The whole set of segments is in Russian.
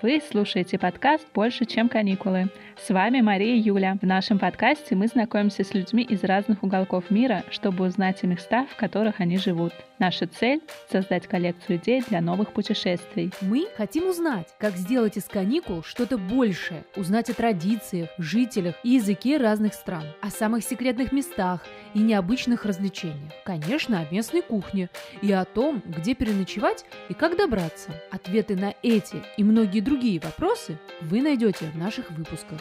Вы слушаете подкаст «Больше, чем каникулы». С вами Мария и Юля. В нашем подкасте мы знакомимся с людьми из разных уголков мира, чтобы узнать о местах, в которых они живут. Наша цель — создать коллекцию идей для новых путешествий. Мы хотим узнать, как сделать из каникул что-то большее, узнать о традициях, жителях и языке разных стран, о самых секретных местах и необычных развлечениях. Конечно, о местной кухне и о том, где переночевать и как добраться. Ответы на эти и многие другие вопросы вы найдете в наших выпусках.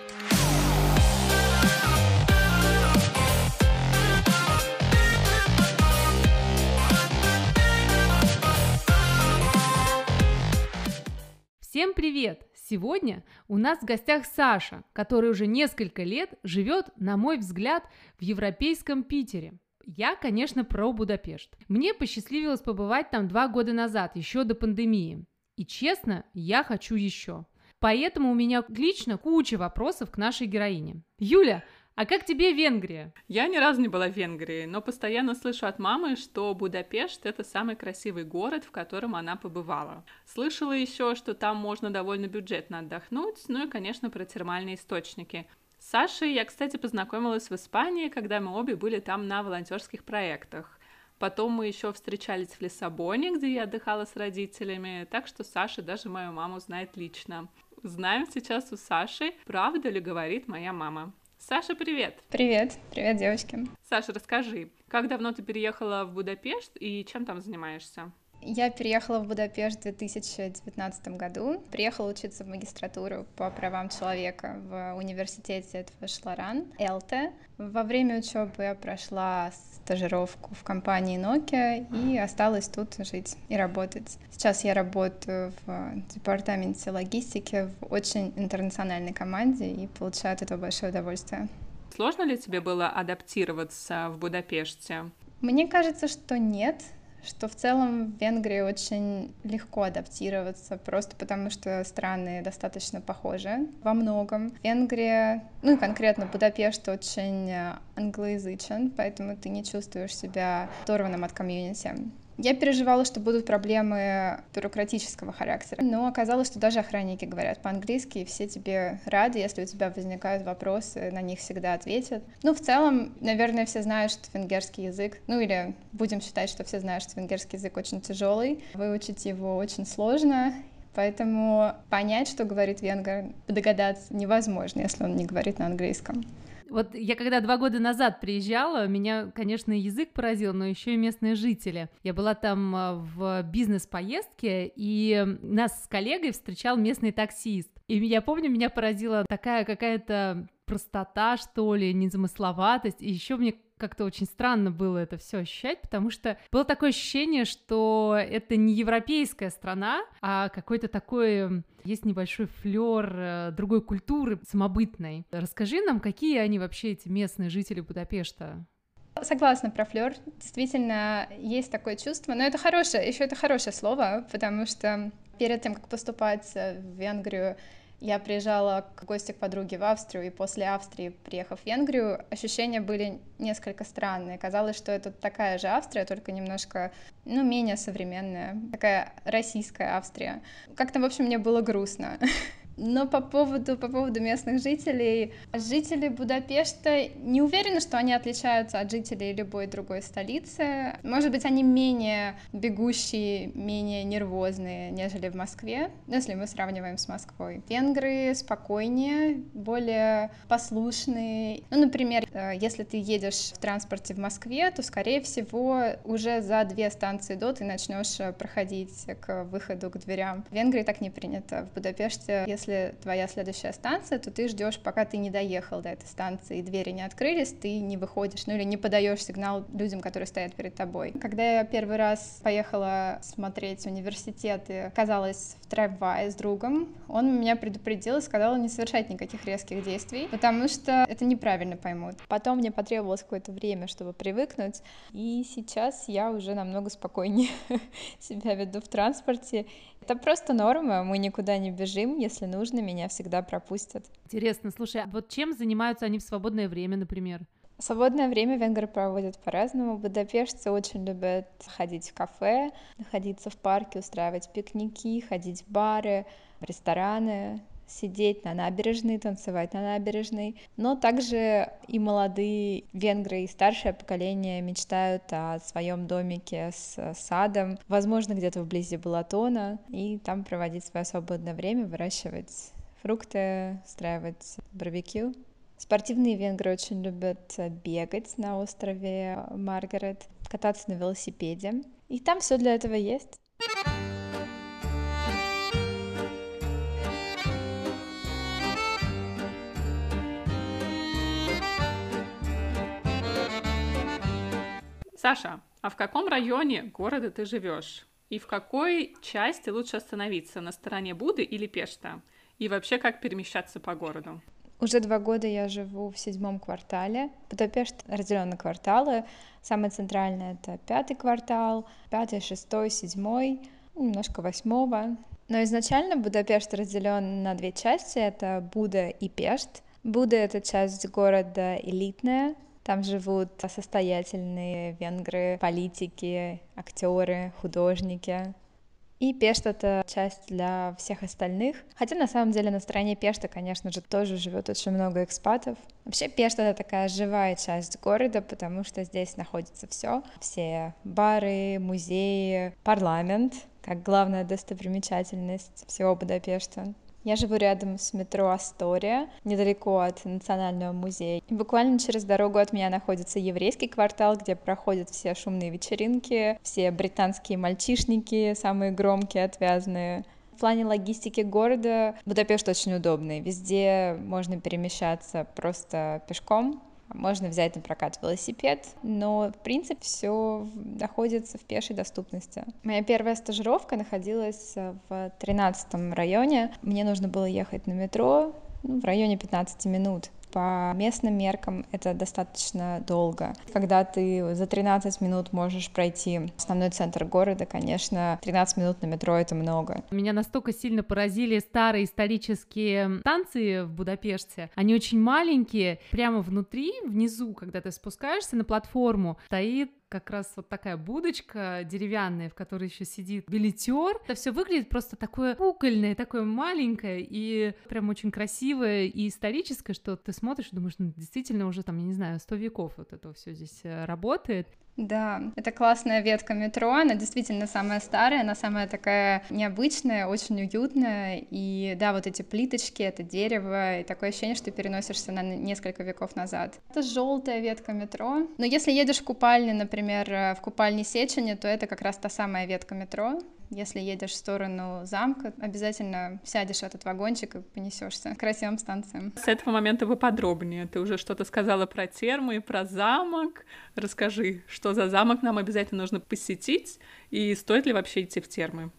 Всем привет! Сегодня у нас в гостях Саша, который уже несколько лет живет, на мой взгляд, в европейском Питере. Я, конечно, про Будапешт. Мне посчастливилось побывать там два года назад, еще до пандемии. И честно, я хочу еще. Поэтому у меня лично куча вопросов к нашей героине. Юля, а как тебе Венгрия? Я ни разу не была в Венгрии, но постоянно слышу от мамы, что Будапешт — это самый красивый город, в котором она побывала. Слышала еще, что там можно довольно бюджетно отдохнуть, ну и, конечно, про термальные источники. С Сашей я, кстати, познакомилась в Испании, когда мы обе были там на волонтерских проектах. Потом мы еще встречались в Лиссабоне, где я отдыхала с родителями, так что Саша даже мою маму знает лично. Узнаем сейчас у Саши, правда ли говорит моя мама. Саша, привет! Привет, привет, девочки. Саша, расскажи, как давно ты переехала в Будапешт и чем там занимаешься? Я переехала в Будапешт в 2019 году. Приехала учиться в магистратуру по правам человека в университете Твашларан, ЭЛТЕ. Во время учебы я прошла стажировку в компании Nokia и осталась тут жить и работать. Сейчас я работаю в департаменте логистики в очень интернациональной команде и получаю от этого большое удовольствие. Сложно ли тебе было адаптироваться в Будапеште? Мне кажется, что нет что в целом в Венгрии очень легко адаптироваться, просто потому что страны достаточно похожи во многом. Венгрия, ну и конкретно Будапешт очень англоязычен, поэтому ты не чувствуешь себя оторванным от комьюнити. Я переживала, что будут проблемы бюрократического характера, но оказалось, что даже охранники говорят по-английски, и все тебе рады, если у тебя возникают вопросы, на них всегда ответят. Ну, в целом, наверное, все знают, что венгерский язык, ну или будем считать, что все знают, что венгерский язык очень тяжелый, выучить его очень сложно, Поэтому понять, что говорит венгер, догадаться невозможно, если он не говорит на английском. Вот я когда два года назад приезжала, меня, конечно, язык поразил, но еще и местные жители. Я была там а, в бизнес-поездке, и нас с коллегой встречал местный таксист. И я помню, меня поразила такая какая-то простота, что ли, незамысловатость. И еще мне как-то очень странно было это все ощущать, потому что было такое ощущение, что это не европейская страна, а какой-то такой есть небольшой флер э, другой культуры самобытной. Расскажи нам, какие они вообще эти местные жители Будапешта? Согласна про флер. Действительно, есть такое чувство. Но это хорошее, еще это хорошее слово, потому что перед тем, как поступать в Венгрию, я приезжала к гости к подруге в Австрию, и после Австрии, приехав в Венгрию, ощущения были несколько странные. Казалось, что это такая же Австрия, только немножко, ну, менее современная, такая российская Австрия. Как-то, в общем, мне было грустно. Но по поводу, по поводу местных жителей, жители Будапешта не уверены, что они отличаются от жителей любой другой столицы. Может быть, они менее бегущие, менее нервозные, нежели в Москве, если мы сравниваем с Москвой. Венгры спокойнее, более послушные. Ну, например, э, если ты едешь в транспорте в Москве, то, скорее всего, уже за две станции до ты начнешь э, проходить к выходу, к дверям. В Венгрии так не принято. В Будапеште, если если твоя следующая станция, то ты ждешь, пока ты не доехал до этой станции, и двери не открылись, ты не выходишь, ну или не подаешь сигнал людям, которые стоят перед тобой. Когда я первый раз поехала смотреть университет и оказалась в трамвае с другом, он меня предупредил и сказал не совершать никаких резких действий, потому что это неправильно поймут. Потом мне потребовалось какое-то время, чтобы привыкнуть, и сейчас я уже намного спокойнее себя веду в транспорте, это просто норма, мы никуда не бежим, если нужно, меня всегда пропустят. Интересно, слушай, а вот чем занимаются они в свободное время, например? Свободное время венгры проводят по-разному. Будапештцы очень любят ходить в кафе, находиться в парке, устраивать пикники, ходить в бары, в рестораны, сидеть на набережной, танцевать на набережной. Но также и молодые венгры, и старшее поколение мечтают о своем домике с садом, возможно, где-то вблизи Балатона, и там проводить свое свободное время, выращивать фрукты, устраивать барбекю. Спортивные венгры очень любят бегать на острове Маргарет, кататься на велосипеде. И там все для этого есть. Саша, а в каком районе города ты живешь? И в какой части лучше остановиться, на стороне Буды или Пешта? И вообще, как перемещаться по городу? Уже два года я живу в седьмом квартале. Будапешт разделен на кварталы. Самый центральный — это пятый квартал, пятый, шестой, седьмой, немножко восьмого. Но изначально Будапешт разделен на две части. Это Буда и Пешт. Буда — это часть города элитная, там живут состоятельные венгры, политики, актеры, художники. И Пешт — это часть для всех остальных. Хотя на самом деле на стороне Пешта, конечно же, тоже живет очень много экспатов. Вообще Пешт — это такая живая часть города, потому что здесь находится все. Все бары, музеи, парламент, как главная достопримечательность всего Будапешта. Я живу рядом с метро Астория, недалеко от Национального музея. И буквально через дорогу от меня находится еврейский квартал, где проходят все шумные вечеринки, все британские мальчишники, самые громкие, отвязные. В плане логистики города Будапешт очень удобный. Везде можно перемещаться просто пешком, можно взять на прокат велосипед, но, в принципе, все находится в пешей доступности. Моя первая стажировка находилась в 13 районе. Мне нужно было ехать на метро ну, в районе 15 минут. По местным меркам это достаточно долго. Когда ты за 13 минут можешь пройти основной центр города, конечно, 13 минут на метро — это много. Меня настолько сильно поразили старые исторические станции в Будапеште. Они очень маленькие. Прямо внутри, внизу, когда ты спускаешься на платформу, стоит как раз вот такая будочка деревянная, в которой еще сидит билетер. Это все выглядит просто такое кукольное, такое маленькое и прям очень красивое и историческое, что ты смотришь и думаешь, ну, действительно уже там, я не знаю, сто веков вот это все здесь э, работает. Да, это классная ветка метро, она действительно самая старая, она самая такая необычная, очень уютная, и да, вот эти плиточки, это дерево, и такое ощущение, что ты переносишься на несколько веков назад. Это желтая ветка метро, но если едешь в купальне, например, в купальне Сечени, то это как раз та самая ветка метро, если едешь в сторону замка, обязательно сядешь в этот вагончик и понесешься к красивым станциям. С этого момента вы подробнее. Ты уже что-то сказала про термы и про замок. Расскажи, что за замок нам обязательно нужно посетить и стоит ли вообще идти в термы?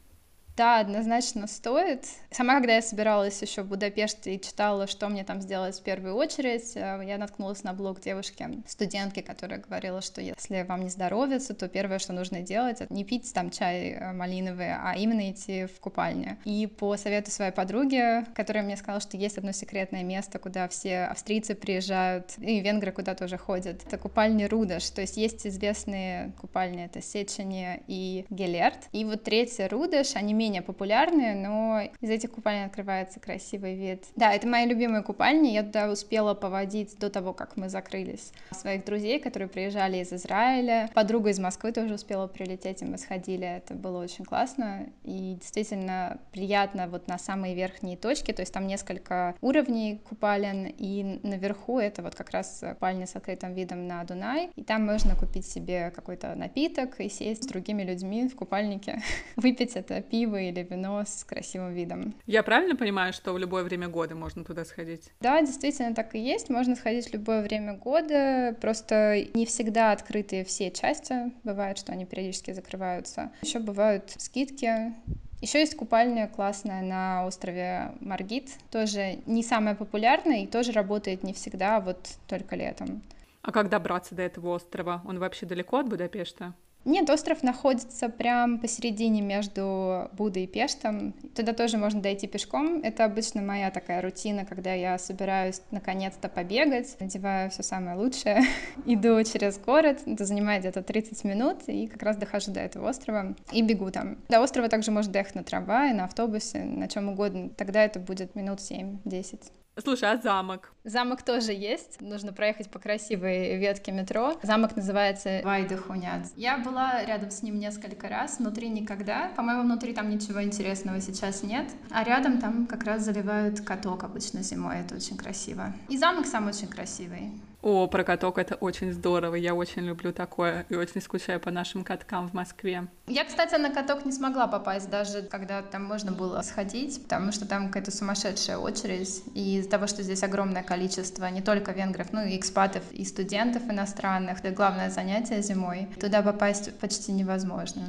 Да, однозначно стоит. Сама, когда я собиралась еще в Будапеште и читала, что мне там сделать в первую очередь, э, я наткнулась на блог девушки, студентки, которая говорила, что если вам не здоровится, то первое, что нужно делать, это не пить там чай э, малиновый, а именно идти в купальню. И по совету своей подруги, которая мне сказала, что есть одно секретное место, куда все австрийцы приезжают, и венгры куда тоже ходят, это купальни Рудаш, то есть есть известные купальни, это Сечени и Гелерт. И вот третья Рудаш, они менее менее популярные, но из этих купалин открывается красивый вид. Да, это мои любимые купальни, я туда успела поводить до того, как мы закрылись. Своих друзей, которые приезжали из Израиля, подруга из Москвы тоже успела прилететь, и мы сходили, это было очень классно, и действительно приятно вот на самые верхние точки, то есть там несколько уровней купалин, и наверху это вот как раз купальня с открытым видом на Дунай, и там можно купить себе какой-то напиток и сесть с другими людьми в купальнике, выпить это пиво пиво или вино с красивым видом. Я правильно понимаю, что в любое время года можно туда сходить? Да, действительно так и есть. Можно сходить в любое время года. Просто не всегда открыты все части. Бывает, что они периодически закрываются. Еще бывают скидки. Еще есть купальня классная на острове Маргит, тоже не самая популярная и тоже работает не всегда, а вот только летом. А как добраться до этого острова? Он вообще далеко от Будапешта? Нет, остров находится прям посередине между Будой и Пештом. Туда тоже можно дойти пешком. Это обычно моя такая рутина, когда я собираюсь наконец-то побегать, надеваю все самое лучшее, иду через город, это занимает где-то 30 минут, и как раз дохожу до этого острова и бегу там. До острова также можно доехать на трамвае, на автобусе, на чем угодно. Тогда это будет минут 7-10. Слушай, а замок? Замок тоже есть. Нужно проехать по красивой ветке метро. Замок называется Вайдахунят. Я была рядом с ним несколько раз, внутри никогда. По-моему, внутри там ничего интересного сейчас нет. А рядом там как раз заливают каток обычно зимой. Это очень красиво. И замок сам очень красивый. О, про каток это очень здорово. Я очень люблю такое и очень скучаю по нашим каткам в Москве. Я, кстати, на каток не смогла попасть, даже когда там можно было сходить, потому что там какая-то сумасшедшая очередь. И из-за того, что здесь огромное количество не только венгров, но и экспатов, и студентов иностранных, это главное занятие зимой, туда попасть почти невозможно.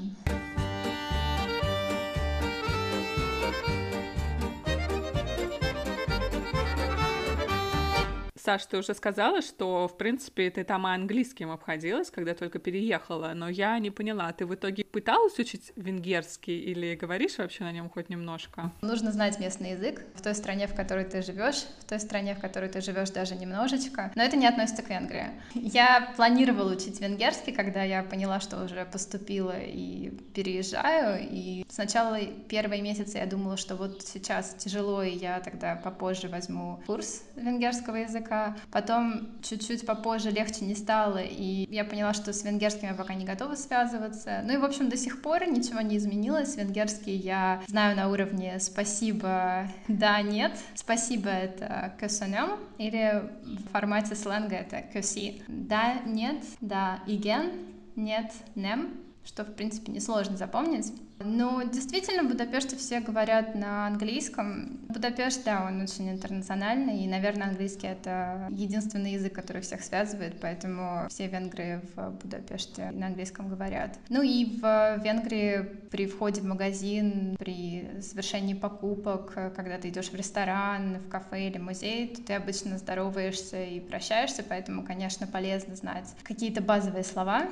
Саш, ты уже сказала, что, в принципе, ты там и английским обходилась, когда только переехала, но я не поняла, ты в итоге пыталась учить венгерский или говоришь вообще на нем хоть немножко? Нужно знать местный язык в той стране, в которой ты живешь, в той стране, в которой ты живешь даже немножечко, но это не относится к Венгрии. Я планировала учить венгерский, когда я поняла, что уже поступила и переезжаю, и сначала первые месяцы я думала, что вот сейчас тяжело, и я тогда попозже возьму курс венгерского языка, Потом чуть-чуть попозже легче не стало, и я поняла, что с венгерским я пока не готова связываться. Ну и, в общем, до сих пор ничего не изменилось. Венгерский я знаю на уровне «спасибо», «да», «нет». «Спасибо» — это «köszönöm», или в формате сленга это «kösi». «Да», «нет», «да», «igen», «нет», «nem», что, в принципе, несложно запомнить. Ну, действительно, в Будапеште все говорят на английском. Будапешт, да, он очень интернациональный, и, наверное, английский — это единственный язык, который всех связывает, поэтому все венгры в Будапеште на английском говорят. Ну и в Венгрии при входе в магазин, при совершении покупок, когда ты идешь в ресторан, в кафе или музей, то ты обычно здороваешься и прощаешься, поэтому, конечно, полезно знать какие-то базовые слова,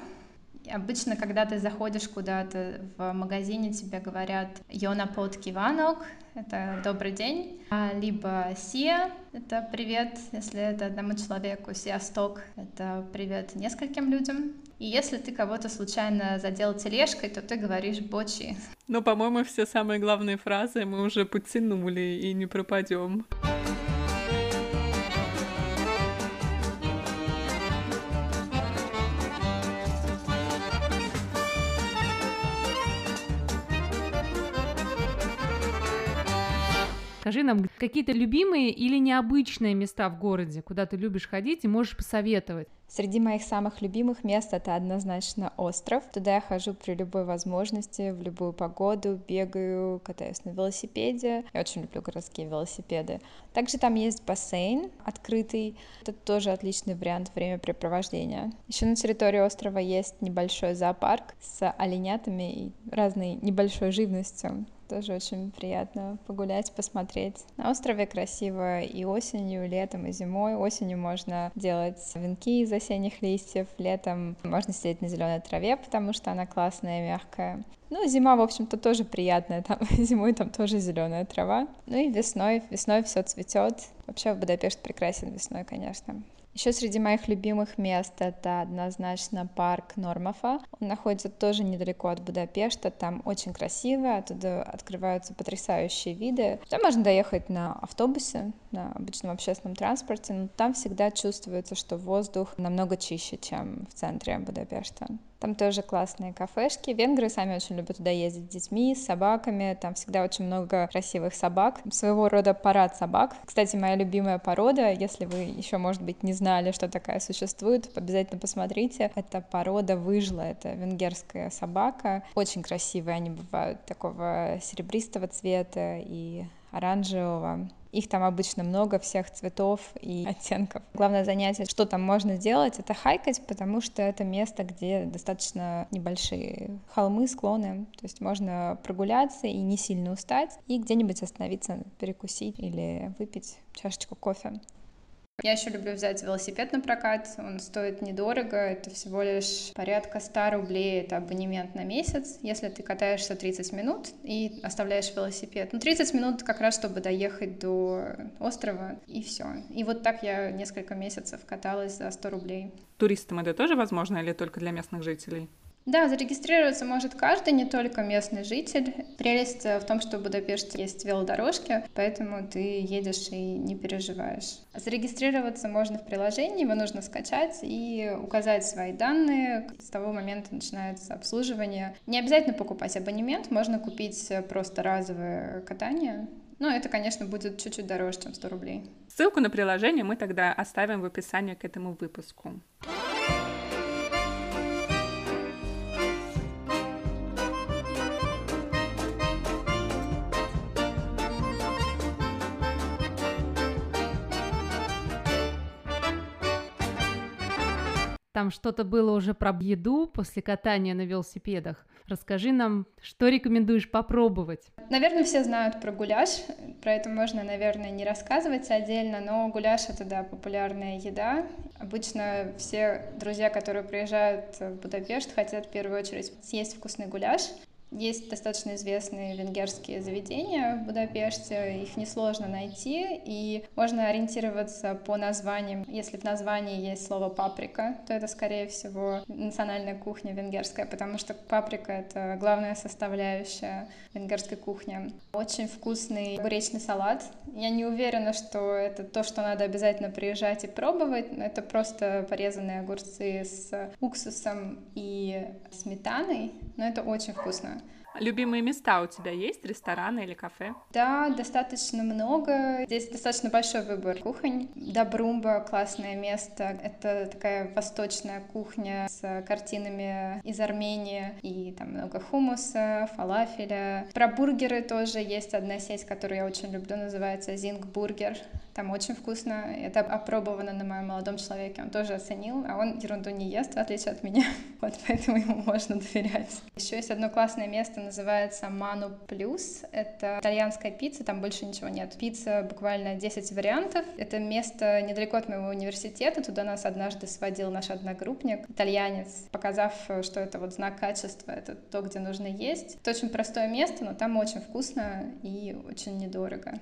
Обычно, когда ты заходишь куда-то в магазине, тебе говорят «Йона под киванок», это «добрый день», а либо «сия» — это «привет», если это одному человеку, «сиасток» — это «привет» нескольким людям. И если ты кого-то случайно задел тележкой, то ты говоришь «бочи». Но, по-моему, все самые главные фразы мы уже подтянули и не пропадем. Скажи нам какие-то любимые или необычные места в городе, куда ты любишь ходить и можешь посоветовать. Среди моих самых любимых мест это однозначно остров. Туда я хожу при любой возможности, в любую погоду, бегаю, катаюсь на велосипеде. Я очень люблю городские велосипеды. Также там есть бассейн открытый. Это тоже отличный вариант времяпрепровождения. Еще на территории острова есть небольшой зоопарк с оленятами и разной небольшой живностью. Тоже очень приятно погулять, посмотреть. На острове красиво и осенью, и летом, и зимой. Осенью можно делать венки из осенних листьев, летом можно сидеть на зеленой траве, потому что она классная, мягкая. Ну, зима, в общем-то, тоже приятная, там зимой там тоже зеленая трава. Ну и весной, весной все цветет. Вообще Будапешт прекрасен весной, конечно. Еще среди моих любимых мест это однозначно парк Нормафа. Он находится тоже недалеко от Будапешта, там очень красиво, оттуда открываются потрясающие виды. Там можно доехать на автобусе, на обычном общественном транспорте, но там всегда чувствуется, что воздух намного чище, чем в центре Будапешта. Там тоже классные кафешки. Венгры сами очень любят туда ездить с детьми, с собаками. Там всегда очень много красивых собак. Своего рода парад собак. Кстати, моя любимая порода, если вы еще, может быть, не знали, что такая существует, обязательно посмотрите. Это порода выжила, это венгерская собака. Очень красивые они бывают, такого серебристого цвета и оранжевого. Их там обычно много, всех цветов и оттенков. Главное занятие, что там можно делать, это хайкать, потому что это место, где достаточно небольшие холмы, склоны. То есть можно прогуляться и не сильно устать, и где-нибудь остановиться, перекусить или выпить чашечку кофе. Я еще люблю взять велосипед на прокат, он стоит недорого, это всего лишь порядка 100 рублей, это абонемент на месяц, если ты катаешься 30 минут и оставляешь велосипед. Ну, 30 минут как раз, чтобы доехать до острова, и все. И вот так я несколько месяцев каталась за 100 рублей. Туристам это тоже возможно или только для местных жителей? Да, зарегистрироваться может каждый, не только местный житель. Прелесть в том, что в Будапеште есть велодорожки, поэтому ты едешь и не переживаешь. Зарегистрироваться можно в приложении, его нужно скачать и указать свои данные. С того момента начинается обслуживание. Не обязательно покупать абонемент, можно купить просто разовое катание. Но это, конечно, будет чуть-чуть дороже, чем 100 рублей. Ссылку на приложение мы тогда оставим в описании к этому выпуску. Там что-то было уже про еду после катания на велосипедах. Расскажи нам, что рекомендуешь попробовать? Наверное, все знают про гуляш. Про это можно, наверное, не рассказывать отдельно, но гуляш — это, да, популярная еда. Обычно все друзья, которые приезжают в Будапешт, хотят в первую очередь съесть вкусный гуляш. Есть достаточно известные венгерские заведения в Будапеште, их несложно найти, и можно ориентироваться по названиям. Если в названии есть слово «паприка», то это, скорее всего, национальная кухня венгерская, потому что паприка — это главная составляющая венгерской кухни. Очень вкусный огуречный салат. Я не уверена, что это то, что надо обязательно приезжать и пробовать. Это просто порезанные огурцы с уксусом и сметаной, но это очень вкусно. Любимые места у тебя есть, рестораны или кафе? Да, достаточно много. Здесь достаточно большой выбор кухонь. Добрумба — классное место. Это такая восточная кухня с картинами из Армении. И там много хумуса, фалафеля. Про бургеры тоже есть одна сеть, которую я очень люблю, называется Zing Burger. Там очень вкусно. Это опробовано на моем молодом человеке. Он тоже оценил, а он ерунду не ест, в отличие от меня. Вот поэтому ему можно доверять. Еще есть одно классное место, называется Ману Плюс. Это итальянская пицца, там больше ничего нет. Пицца буквально 10 вариантов. Это место недалеко от моего университета. Туда нас однажды сводил наш одногруппник, итальянец, показав, что это вот знак качества, это то, где нужно есть. Это очень простое место, но там очень вкусно и очень недорого.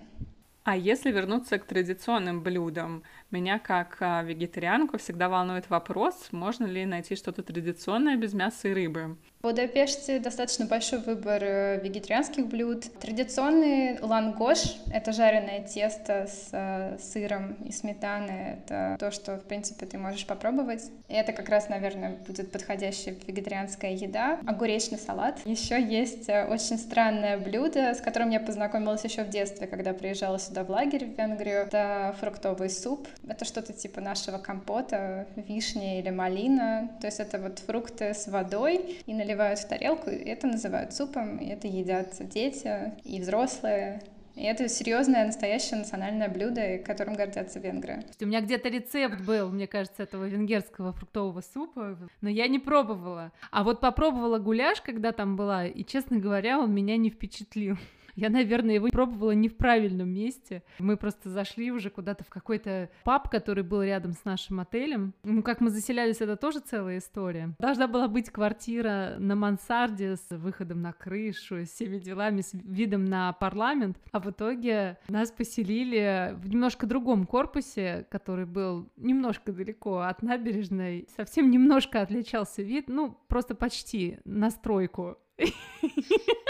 А если вернуться к традиционным блюдам, меня как а, вегетарианку всегда волнует вопрос, можно ли найти что-то традиционное без мяса и рыбы. Будапеште достаточно большой выбор э, вегетарианских блюд. Традиционный лангош — это жареное тесто с э, сыром и сметаной. Это то, что, в принципе, ты можешь попробовать. И это как раз, наверное, будет подходящая вегетарианская еда. Огуречный салат. Еще есть э, очень странное блюдо, с которым я познакомилась еще в детстве, когда приезжала сюда в лагерь в Венгрию. Это фруктовый суп. Это что-то типа нашего компота, вишня или малина. То есть это вот фрукты с водой и наливают наливают в тарелку, и это называют супом, и это едят дети и взрослые. И это серьезное, настоящее национальное блюдо, которым гордятся венгры. У меня где-то рецепт был, мне кажется, этого венгерского фруктового супа, но я не пробовала. А вот попробовала гуляш, когда там была, и, честно говоря, он меня не впечатлил. Я, наверное, его пробовала не в правильном месте. Мы просто зашли уже куда-то в какой-то паб, который был рядом с нашим отелем. Ну, как мы заселялись, это тоже целая история. Должна была быть квартира на мансарде с выходом на крышу, с всеми делами, с видом на парламент. А в итоге нас поселили в немножко другом корпусе, который был немножко далеко от набережной. Совсем немножко отличался вид, ну, просто почти на стройку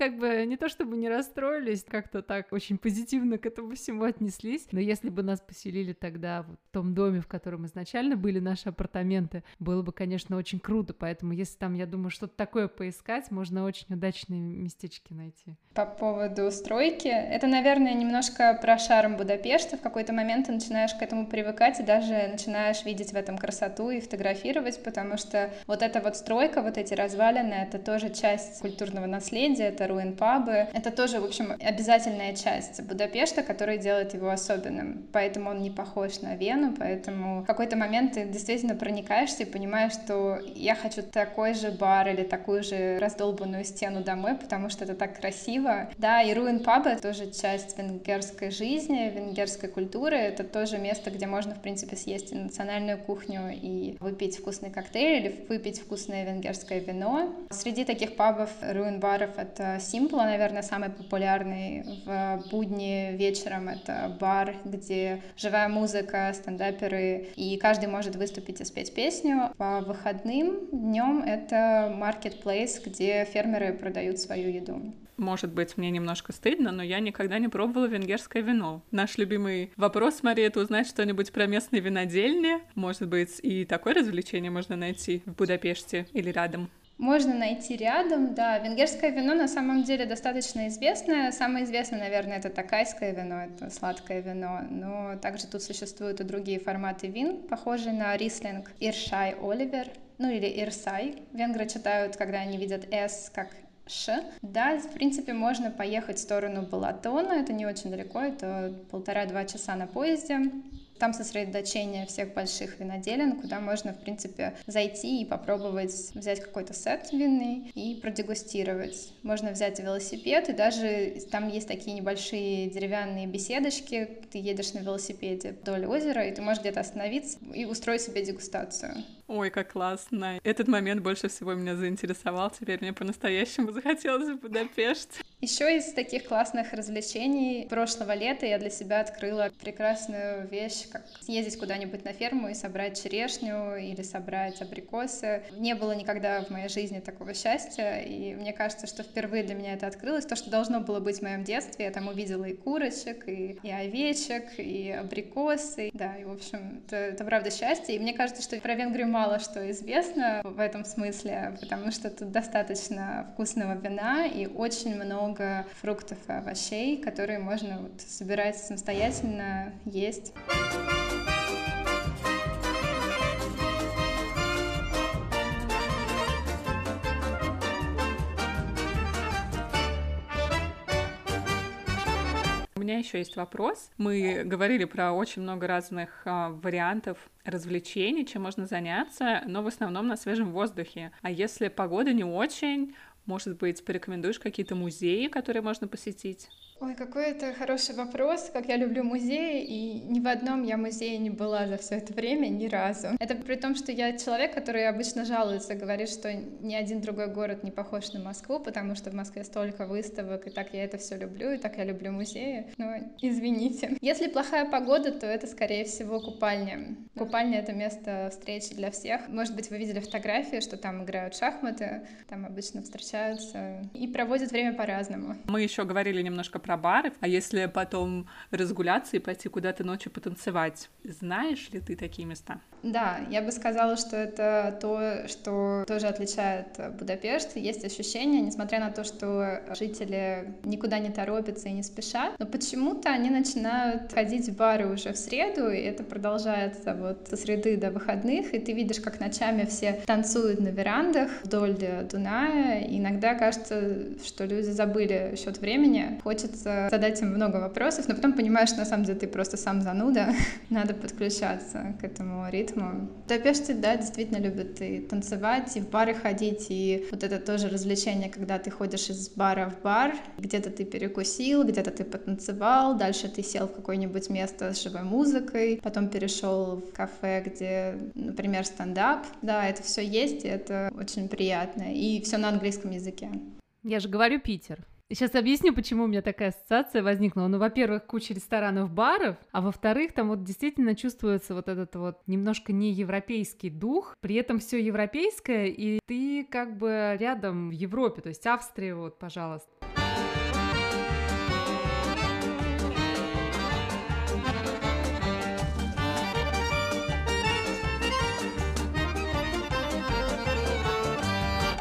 как бы не то чтобы не расстроились, как-то так очень позитивно к этому всему отнеслись. Но если бы нас поселили тогда вот в том доме, в котором изначально были наши апартаменты, было бы, конечно, очень круто. Поэтому если там, я думаю, что-то такое поискать, можно очень удачные местечки найти. По поводу стройки, это, наверное, немножко про шарм Будапешта. В какой-то момент ты начинаешь к этому привыкать и даже начинаешь видеть в этом красоту и фотографировать, потому что вот эта вот стройка, вот эти развалины, это тоже часть культурного наследия, это руин-пабы. Это тоже, в общем, обязательная часть Будапешта, которая делает его особенным. Поэтому он не похож на Вену, поэтому в какой-то момент ты действительно проникаешься и понимаешь, что я хочу такой же бар или такую же раздолбанную стену домой, потому что это так красиво. Да, и руин-пабы — тоже часть венгерской жизни, венгерской культуры. Это тоже место, где можно, в принципе, съесть и национальную кухню, и выпить вкусный коктейль или выпить вкусное венгерское вино. Среди таких пабов, руин-баров — это Симпла, наверное, самый популярный в будни вечером. Это бар, где живая музыка, стендаперы, и каждый может выступить и спеть песню. По выходным днем это marketplace, где фермеры продают свою еду. Может быть, мне немножко стыдно, но я никогда не пробовала венгерское вино. Наш любимый вопрос, Мария, это узнать что-нибудь про местные винодельни. Может быть, и такое развлечение можно найти в Будапеште или рядом. Можно найти рядом, да. Венгерское вино на самом деле достаточно известное. Самое известное, наверное, это такайское вино, это сладкое вино. Но также тут существуют и другие форматы вин, похожие на рислинг Иршай Оливер, ну или Ирсай. Венгры читают, когда они видят S как Ш. Да, в принципе, можно поехать в сторону Балатона, это не очень далеко, это полтора-два часа на поезде. Там сосредоточение всех больших виноделин, куда можно, в принципе, зайти и попробовать взять какой-то сет винный и продегустировать. Можно взять велосипед, и даже там есть такие небольшие деревянные беседочки. Ты едешь на велосипеде вдоль озера, и ты можешь где-то остановиться и устроить себе дегустацию. Ой, как классно. Этот момент больше всего меня заинтересовал. Теперь мне по-настоящему захотелось в Будапешт. Еще из таких классных развлечений прошлого лета я для себя открыла прекрасную вещь, как съездить куда-нибудь на ферму и собрать черешню или собрать абрикосы. Не было никогда в моей жизни такого счастья, и мне кажется, что впервые для меня это открылось. То, что должно было быть в моем детстве, я там увидела и курочек, и, и овечек, и абрикосы. Да, и, в общем, это, это правда счастье. И мне кажется, что про Венгрию мало что известно в этом смысле, потому что тут достаточно вкусного вина и очень много много фруктов и овощей, которые можно вот собирать самостоятельно, есть. У меня еще есть вопрос. Мы говорили про очень много разных а, вариантов развлечений, чем можно заняться, но в основном на свежем воздухе. А если погода не очень, может быть, порекомендуешь какие-то музеи, которые можно посетить? Ой, какой это хороший вопрос, как я люблю музеи, и ни в одном я музее не была за все это время ни разу. Это при том, что я человек, который обычно жалуется, говорит, что ни один другой город не похож на Москву, потому что в Москве столько выставок, и так я это все люблю, и так я люблю музеи. Но извините. Если плохая погода, то это, скорее всего, купальня. Купальня — это место встречи для всех. Может быть, вы видели фотографии, что там играют шахматы, там обычно встречаются и проводят время по-разному. Мы еще говорили немножко про про бары, а если потом разгуляться и пойти куда-то ночью потанцевать, знаешь ли ты такие места? Да, я бы сказала, что это то, что тоже отличает Будапешт. Есть ощущение, несмотря на то, что жители никуда не торопятся и не спешат, но почему-то они начинают ходить в бары уже в среду, и это продолжается вот со среды до выходных, и ты видишь, как ночами все танцуют на верандах вдоль Дуная. И иногда кажется, что люди забыли счет времени. Хочется задать им много вопросов, но потом понимаешь, на самом деле ты просто сам зануда. Надо подключаться к этому ритму. Будапеште, да, действительно любят и танцевать, и в бары ходить, и вот это тоже развлечение, когда ты ходишь из бара в бар, где-то ты перекусил, где-то ты потанцевал, дальше ты сел в какое-нибудь место с живой музыкой, потом перешел в кафе, где, например, стендап. Да, это все есть, и это очень приятно, и все на английском языке. Я же говорю Питер. Сейчас объясню, почему у меня такая ассоциация возникла. Ну, во-первых, куча ресторанов, баров, а во-вторых, там вот действительно чувствуется вот этот вот немножко не европейский дух, при этом все европейское, и ты как бы рядом в Европе, то есть Австрия, вот, пожалуйста.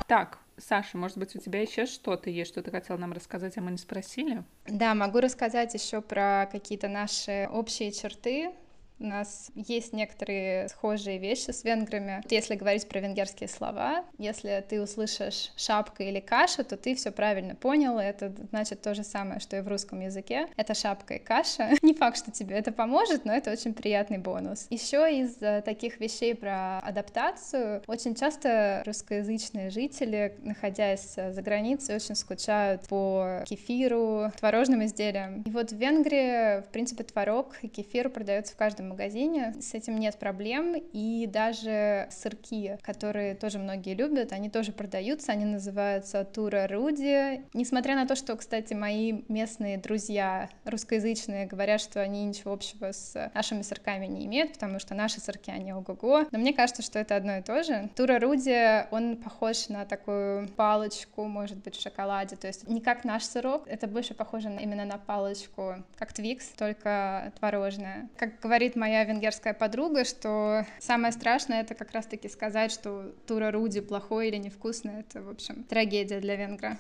Так, Саша, может быть, у тебя еще что-то есть, что ты хотела нам рассказать, а мы не спросили? Да, могу рассказать еще про какие-то наши общие черты У нас есть некоторые схожие вещи с венграми. Если говорить про венгерские слова, если ты услышишь шапка или каша, то ты все правильно понял. Это значит то же самое, что и в русском языке. Это шапка и каша. Не факт, что тебе это поможет, но это очень приятный бонус. Еще из э, таких вещей про адаптацию, очень часто русскоязычные жители, находясь за границей, очень скучают по кефиру, творожным изделиям. И вот в Венгрии, в принципе, творог и кефир продаются в каждом магазине, с этим нет проблем, и даже сырки, которые тоже многие любят, они тоже продаются, они называются Тура Руди. Несмотря на то, что, кстати, мои местные друзья русскоязычные говорят, что они ничего общего с нашими сырками не имеют, потому что наши сырки, они ого-го, но мне кажется, что это одно и то же. Тура Руди, он похож на такую палочку, может быть, в шоколаде, то есть не как наш сырок, это больше похоже именно на палочку, как Твикс, только творожная. Как говорит моя венгерская подруга, что самое страшное это как раз-таки сказать, что тура Руди плохой или невкусный. Это, в общем, трагедия для венгра.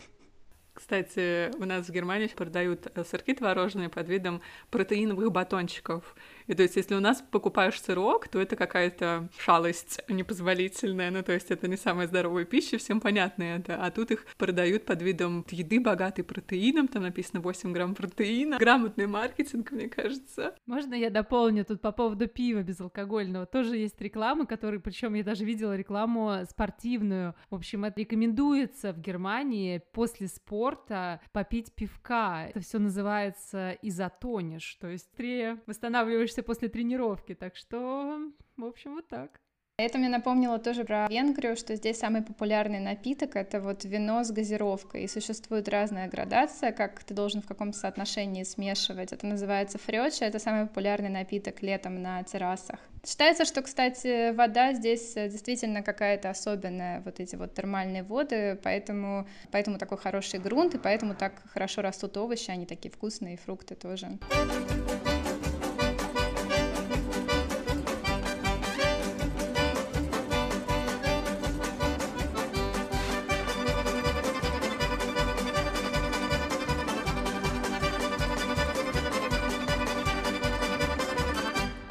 Кстати, у нас в Германии продают сырки творожные под видом протеиновых батончиков. И то есть, если у нас покупаешь сырок, то это какая-то шалость непозволительная, ну то есть это не самая здоровая пища, всем понятно это, а тут их продают под видом еды, богатой протеином, там написано 8 грамм протеина. Грамотный маркетинг, мне кажется. Можно я дополню тут по поводу пива безалкогольного? Тоже есть реклама, которая, причем я даже видела рекламу спортивную. В общем, это рекомендуется в Германии после спорта попить пивка. Это все называется изотониш, то есть ты восстанавливаешься восстанавливаешься после тренировки. Так что, в общем, вот так. Это мне напомнило тоже про Венгрию, что здесь самый популярный напиток — это вот вино с газировкой. И существует разная градация, как ты должен в каком соотношении смешивать. Это называется фрёча, это самый популярный напиток летом на террасах. Считается, что, кстати, вода здесь действительно какая-то особенная, вот эти вот термальные воды, поэтому, поэтому такой хороший грунт, и поэтому так хорошо растут овощи, они такие вкусные, и фрукты тоже.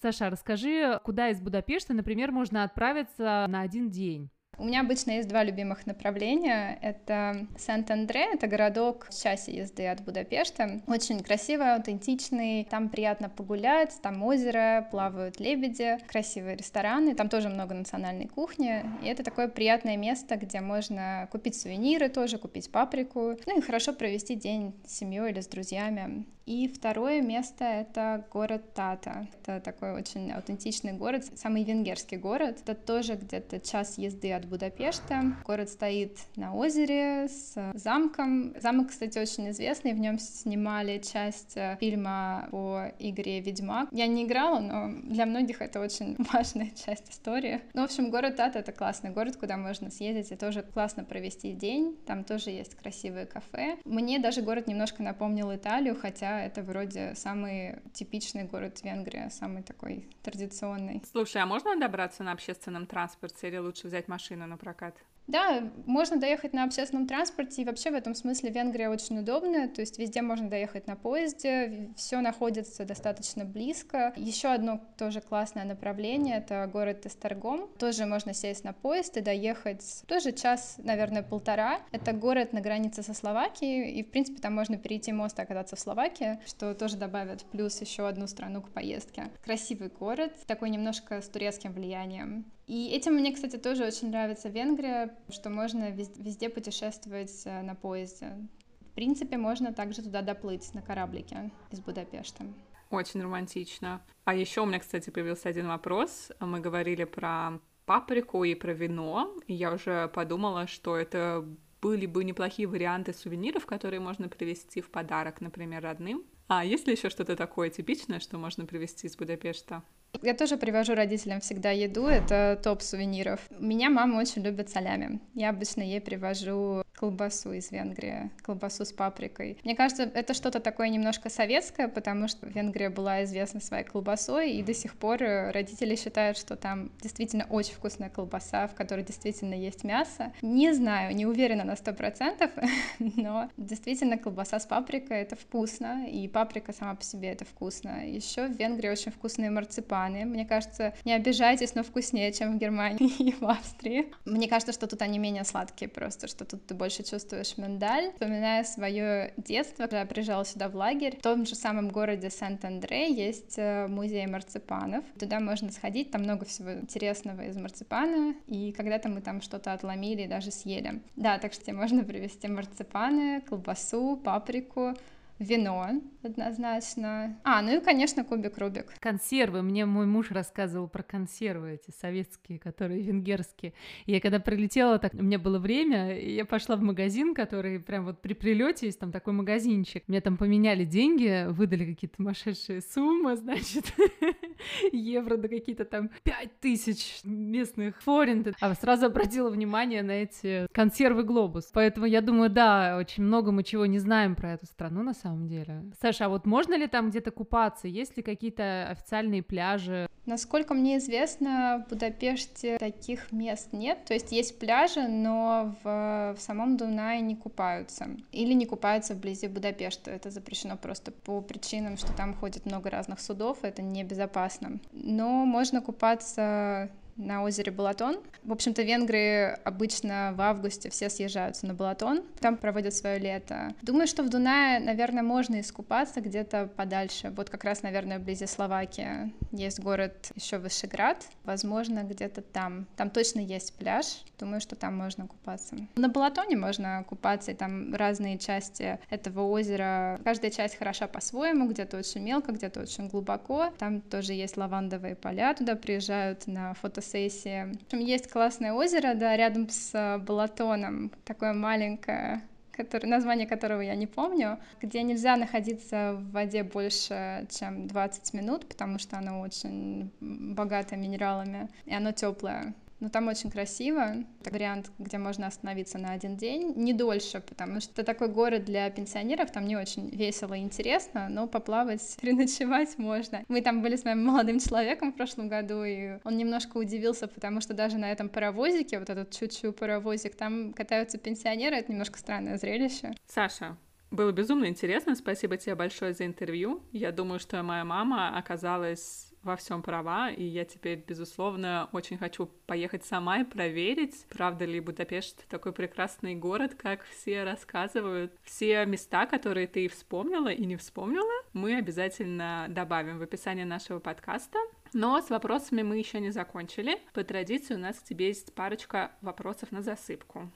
Саша, расскажи, куда из Будапешта, например, можно отправиться на один день? У меня обычно есть два любимых направления. Это Сент-Андре, это городок в часе езды от Будапешта. Очень красивый, аутентичный, там приятно погулять, там озеро, плавают лебеди, красивые рестораны, там тоже много национальной кухни. И это такое приятное место, где можно купить сувениры тоже, купить паприку, ну и хорошо провести день с семьей или с друзьями. И второе место — это город Тата. Это такой очень аутентичный город, самый венгерский город. Это тоже где-то час езды от Будапешта. Город стоит на озере с замком. Замок, кстати, очень известный, в нем снимали часть э, фильма по игре «Ведьмак». Я не играла, но для многих это очень важная часть истории. Ну, в общем, город Тата — это классный город, куда можно съездить и тоже классно провести день. Там тоже есть красивые кафе. Мне даже город немножко напомнил Италию, хотя это вроде самый типичный город Венгрии, самый такой традиционный. Слушай, а можно добраться на общественном транспорте или лучше взять машину на прокат? Да, можно доехать на общественном транспорте, и вообще в этом смысле Венгрия очень удобная, то есть везде можно доехать на поезде, все находится достаточно близко. Еще одно тоже классное направление — это город Эстергом. Тоже можно сесть на поезд и доехать тоже час, наверное, полтора. Это город на границе со Словакией, и, в принципе, там можно перейти мост и оказаться в Словакии, что тоже добавит плюс еще одну страну к поездке. Красивый город, такой немножко с турецким влиянием. И этим мне, кстати, тоже очень нравится Венгрия, что можно везде путешествовать э, на поезде. В принципе, можно также туда доплыть на кораблике из Будапешта. Очень романтично. А еще у меня, кстати, появился один вопрос. Мы говорили про паприку и про вино, и я уже подумала, что это были бы неплохие варианты сувениров, которые можно привезти в подарок, например, родным. А есть ли еще что-то такое типичное, что можно привезти из Будапешта? Я тоже привожу родителям всегда еду, это топ сувениров. Меня мама очень любит солями. Я обычно ей привожу колбасу из Венгрии, колбасу с паприкой. Мне кажется, это что-то такое немножко советское, потому что Венгрия была известна своей колбасой, и до сих пор родители считают, что там действительно очень вкусная колбаса, в которой действительно есть мясо. Не знаю, не уверена на сто процентов, но действительно колбаса с паприкой — это вкусно, и паприка сама по себе — это вкусно. Еще в Венгрии очень вкусные марципаны, марципаны. Мне кажется, не обижайтесь, но вкуснее, чем в Германии и в Австрии. Мне кажется, что тут они менее сладкие просто, что тут ты больше чувствуешь миндаль. Вспоминая свое детство, когда я приезжала сюда в лагерь, в том же самом городе Сент-Андре есть э, музей марципанов. Туда можно сходить, там много всего интересного из марципана, и когда-то мы там что-то отломили и даже съели. Да, так что тебе можно привезти марципаны, колбасу, паприку, вино однозначно. А, ну и, конечно, кубик Рубик. Консервы. Мне мой муж рассказывал про консервы эти советские, которые венгерские. И я когда прилетела, так у меня было время, и я пошла в магазин, который прям вот при прилете есть там такой магазинчик. Мне там поменяли деньги, выдали какие-то сумасшедшие суммы, значит, евро, да какие-то там пять тысяч местных форинт. А сразу обратила внимание на эти консервы Глобус. Поэтому я думаю, да, очень много мы чего не знаем про эту страну на самом самом деле. Саша, а вот можно ли там где-то купаться? Есть ли какие-то официальные пляжи? Насколько мне известно, в Будапеште таких мест нет. То есть есть пляжи, но в, в самом Дунае не купаются. Или не купаются вблизи Будапешта. Это запрещено просто по причинам, что там ходит много разных судов, это небезопасно. Но можно купаться на озере Балатон. В общем-то, венгры обычно в августе все съезжаются на Балатон, там проводят свое лето. Думаю, что в Дунае, наверное, можно искупаться где-то подальше. Вот как раз, наверное, вблизи Словакии есть город еще Вышеград. Возможно, где-то там. Там точно есть пляж. Думаю, что там можно купаться. На Балатоне можно купаться, и там разные части этого озера. Каждая часть хороша по-своему, где-то очень мелко, где-то очень глубоко. Там тоже есть лавандовые поля, туда приезжают на фото фотосессии. Есть классное озеро, да, рядом с э, Балатоном, такое маленькое, который, название которого я не помню, где нельзя находиться в воде больше, чем 20 минут, потому что оно очень богато минералами, и оно теплое. Но там очень красиво. Это вариант, где можно остановиться на один день, не дольше, потому что это такой город для пенсионеров, там не очень весело и интересно, но поплавать, переночевать можно. Мы там были с моим молодым человеком в прошлом году, и он немножко удивился, потому что даже на этом паровозике, вот этот чуть-чуть паровозик, там катаются пенсионеры, это немножко странное зрелище. Саша, было безумно интересно. Спасибо тебе большое за интервью. Я думаю, что моя мама оказалась во всем права, и я теперь, безусловно, очень хочу поехать сама и проверить, правда ли Будапешт такой прекрасный город, как все рассказывают. Все места, которые ты вспомнила и не вспомнила, мы обязательно добавим в описание нашего подкаста. Но с вопросами мы еще не закончили. По традиции у нас к тебе есть парочка вопросов на засыпку.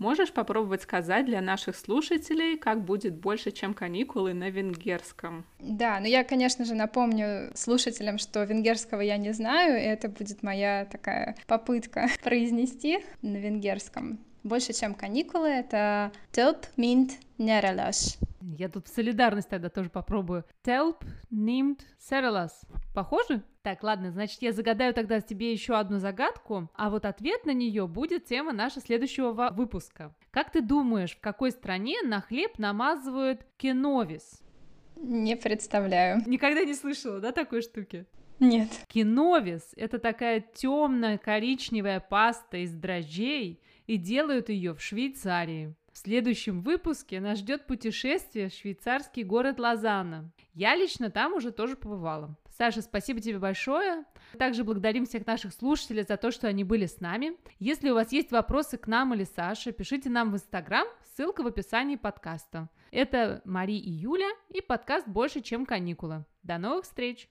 Можешь попробовать сказать для наших слушателей, как будет больше, чем каникулы на венгерском? Да, но я, конечно же, напомню слушателям, что венгерского я не знаю, и это будет моя такая попытка произнести на венгерском. Больше, чем каникулы, это Több mint nyaralás. Я тут в солидарность тогда тоже попробую. Telp nimmt serelas. Похоже? Так, ладно, значит, я загадаю тогда тебе еще одну загадку, а вот ответ на нее будет тема нашего следующего выпуска. Как ты думаешь, в какой стране на хлеб намазывают кеновис? Не представляю. Никогда не слышала, да, такой штуки? Нет. Киновис – это такая темная коричневая паста из дрожжей, и делают ее в Швейцарии. Следующем выпуске нас ждет путешествие в швейцарский город Лозанна. Я лично там уже тоже побывала. Саша, спасибо тебе большое. Также благодарим всех наших слушателей за то, что они были с нами. Если у вас есть вопросы к нам или Саше, пишите нам в Инстаграм, ссылка в описании подкаста. Это Мари и Юля и подкаст «Больше, чем каникулы». До новых встреч!